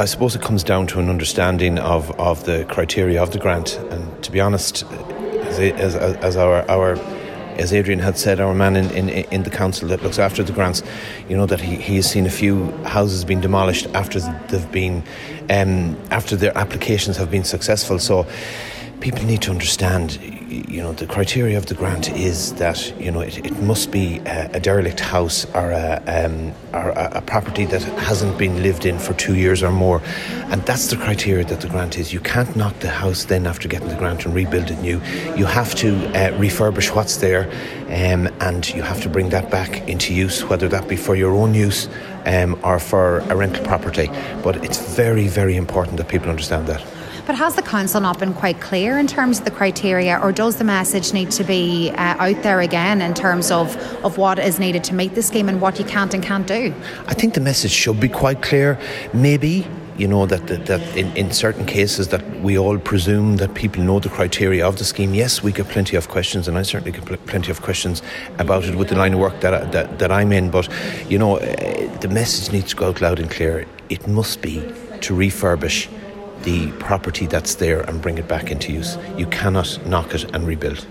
I suppose it comes down to an understanding of, of the criteria of the grant. And to be honest, as, as, as our, our as Adrian had said, our man in, in, in the council that looks after the grants, you know that he, he has seen a few houses being demolished after they've been um, after their applications have been successful. So people need to understand you know the criteria of the grant is that you know it, it must be a, a, derelict house or, a, um, or a, a, property that hasn't been lived in for two years or more. And that's the criteria that the grant is. You can't knock the house then after getting the grant and rebuild it new. You have to uh, refurbish what's there um, and you have to bring that back into use whether that be for your own use um, or for a rental property. But it's very very important that people understand that but has the council not been quite clear in terms of the criteria, or does the message need to be uh, out there again in terms of, of what is needed to meet the scheme and what you can't and can't do? I think the message should be quite clear. Maybe you know that that, that in, in certain cases that we all presume that people know the criteria of the scheme. Yes, we get plenty of questions, and I certainly get pl- plenty of questions about it with the line of work that, that that I'm in. But you know, uh, the message needs to go out loud and clear. It must be to refurbish the property that's there and bring it back into use. You cannot knock it and rebuild.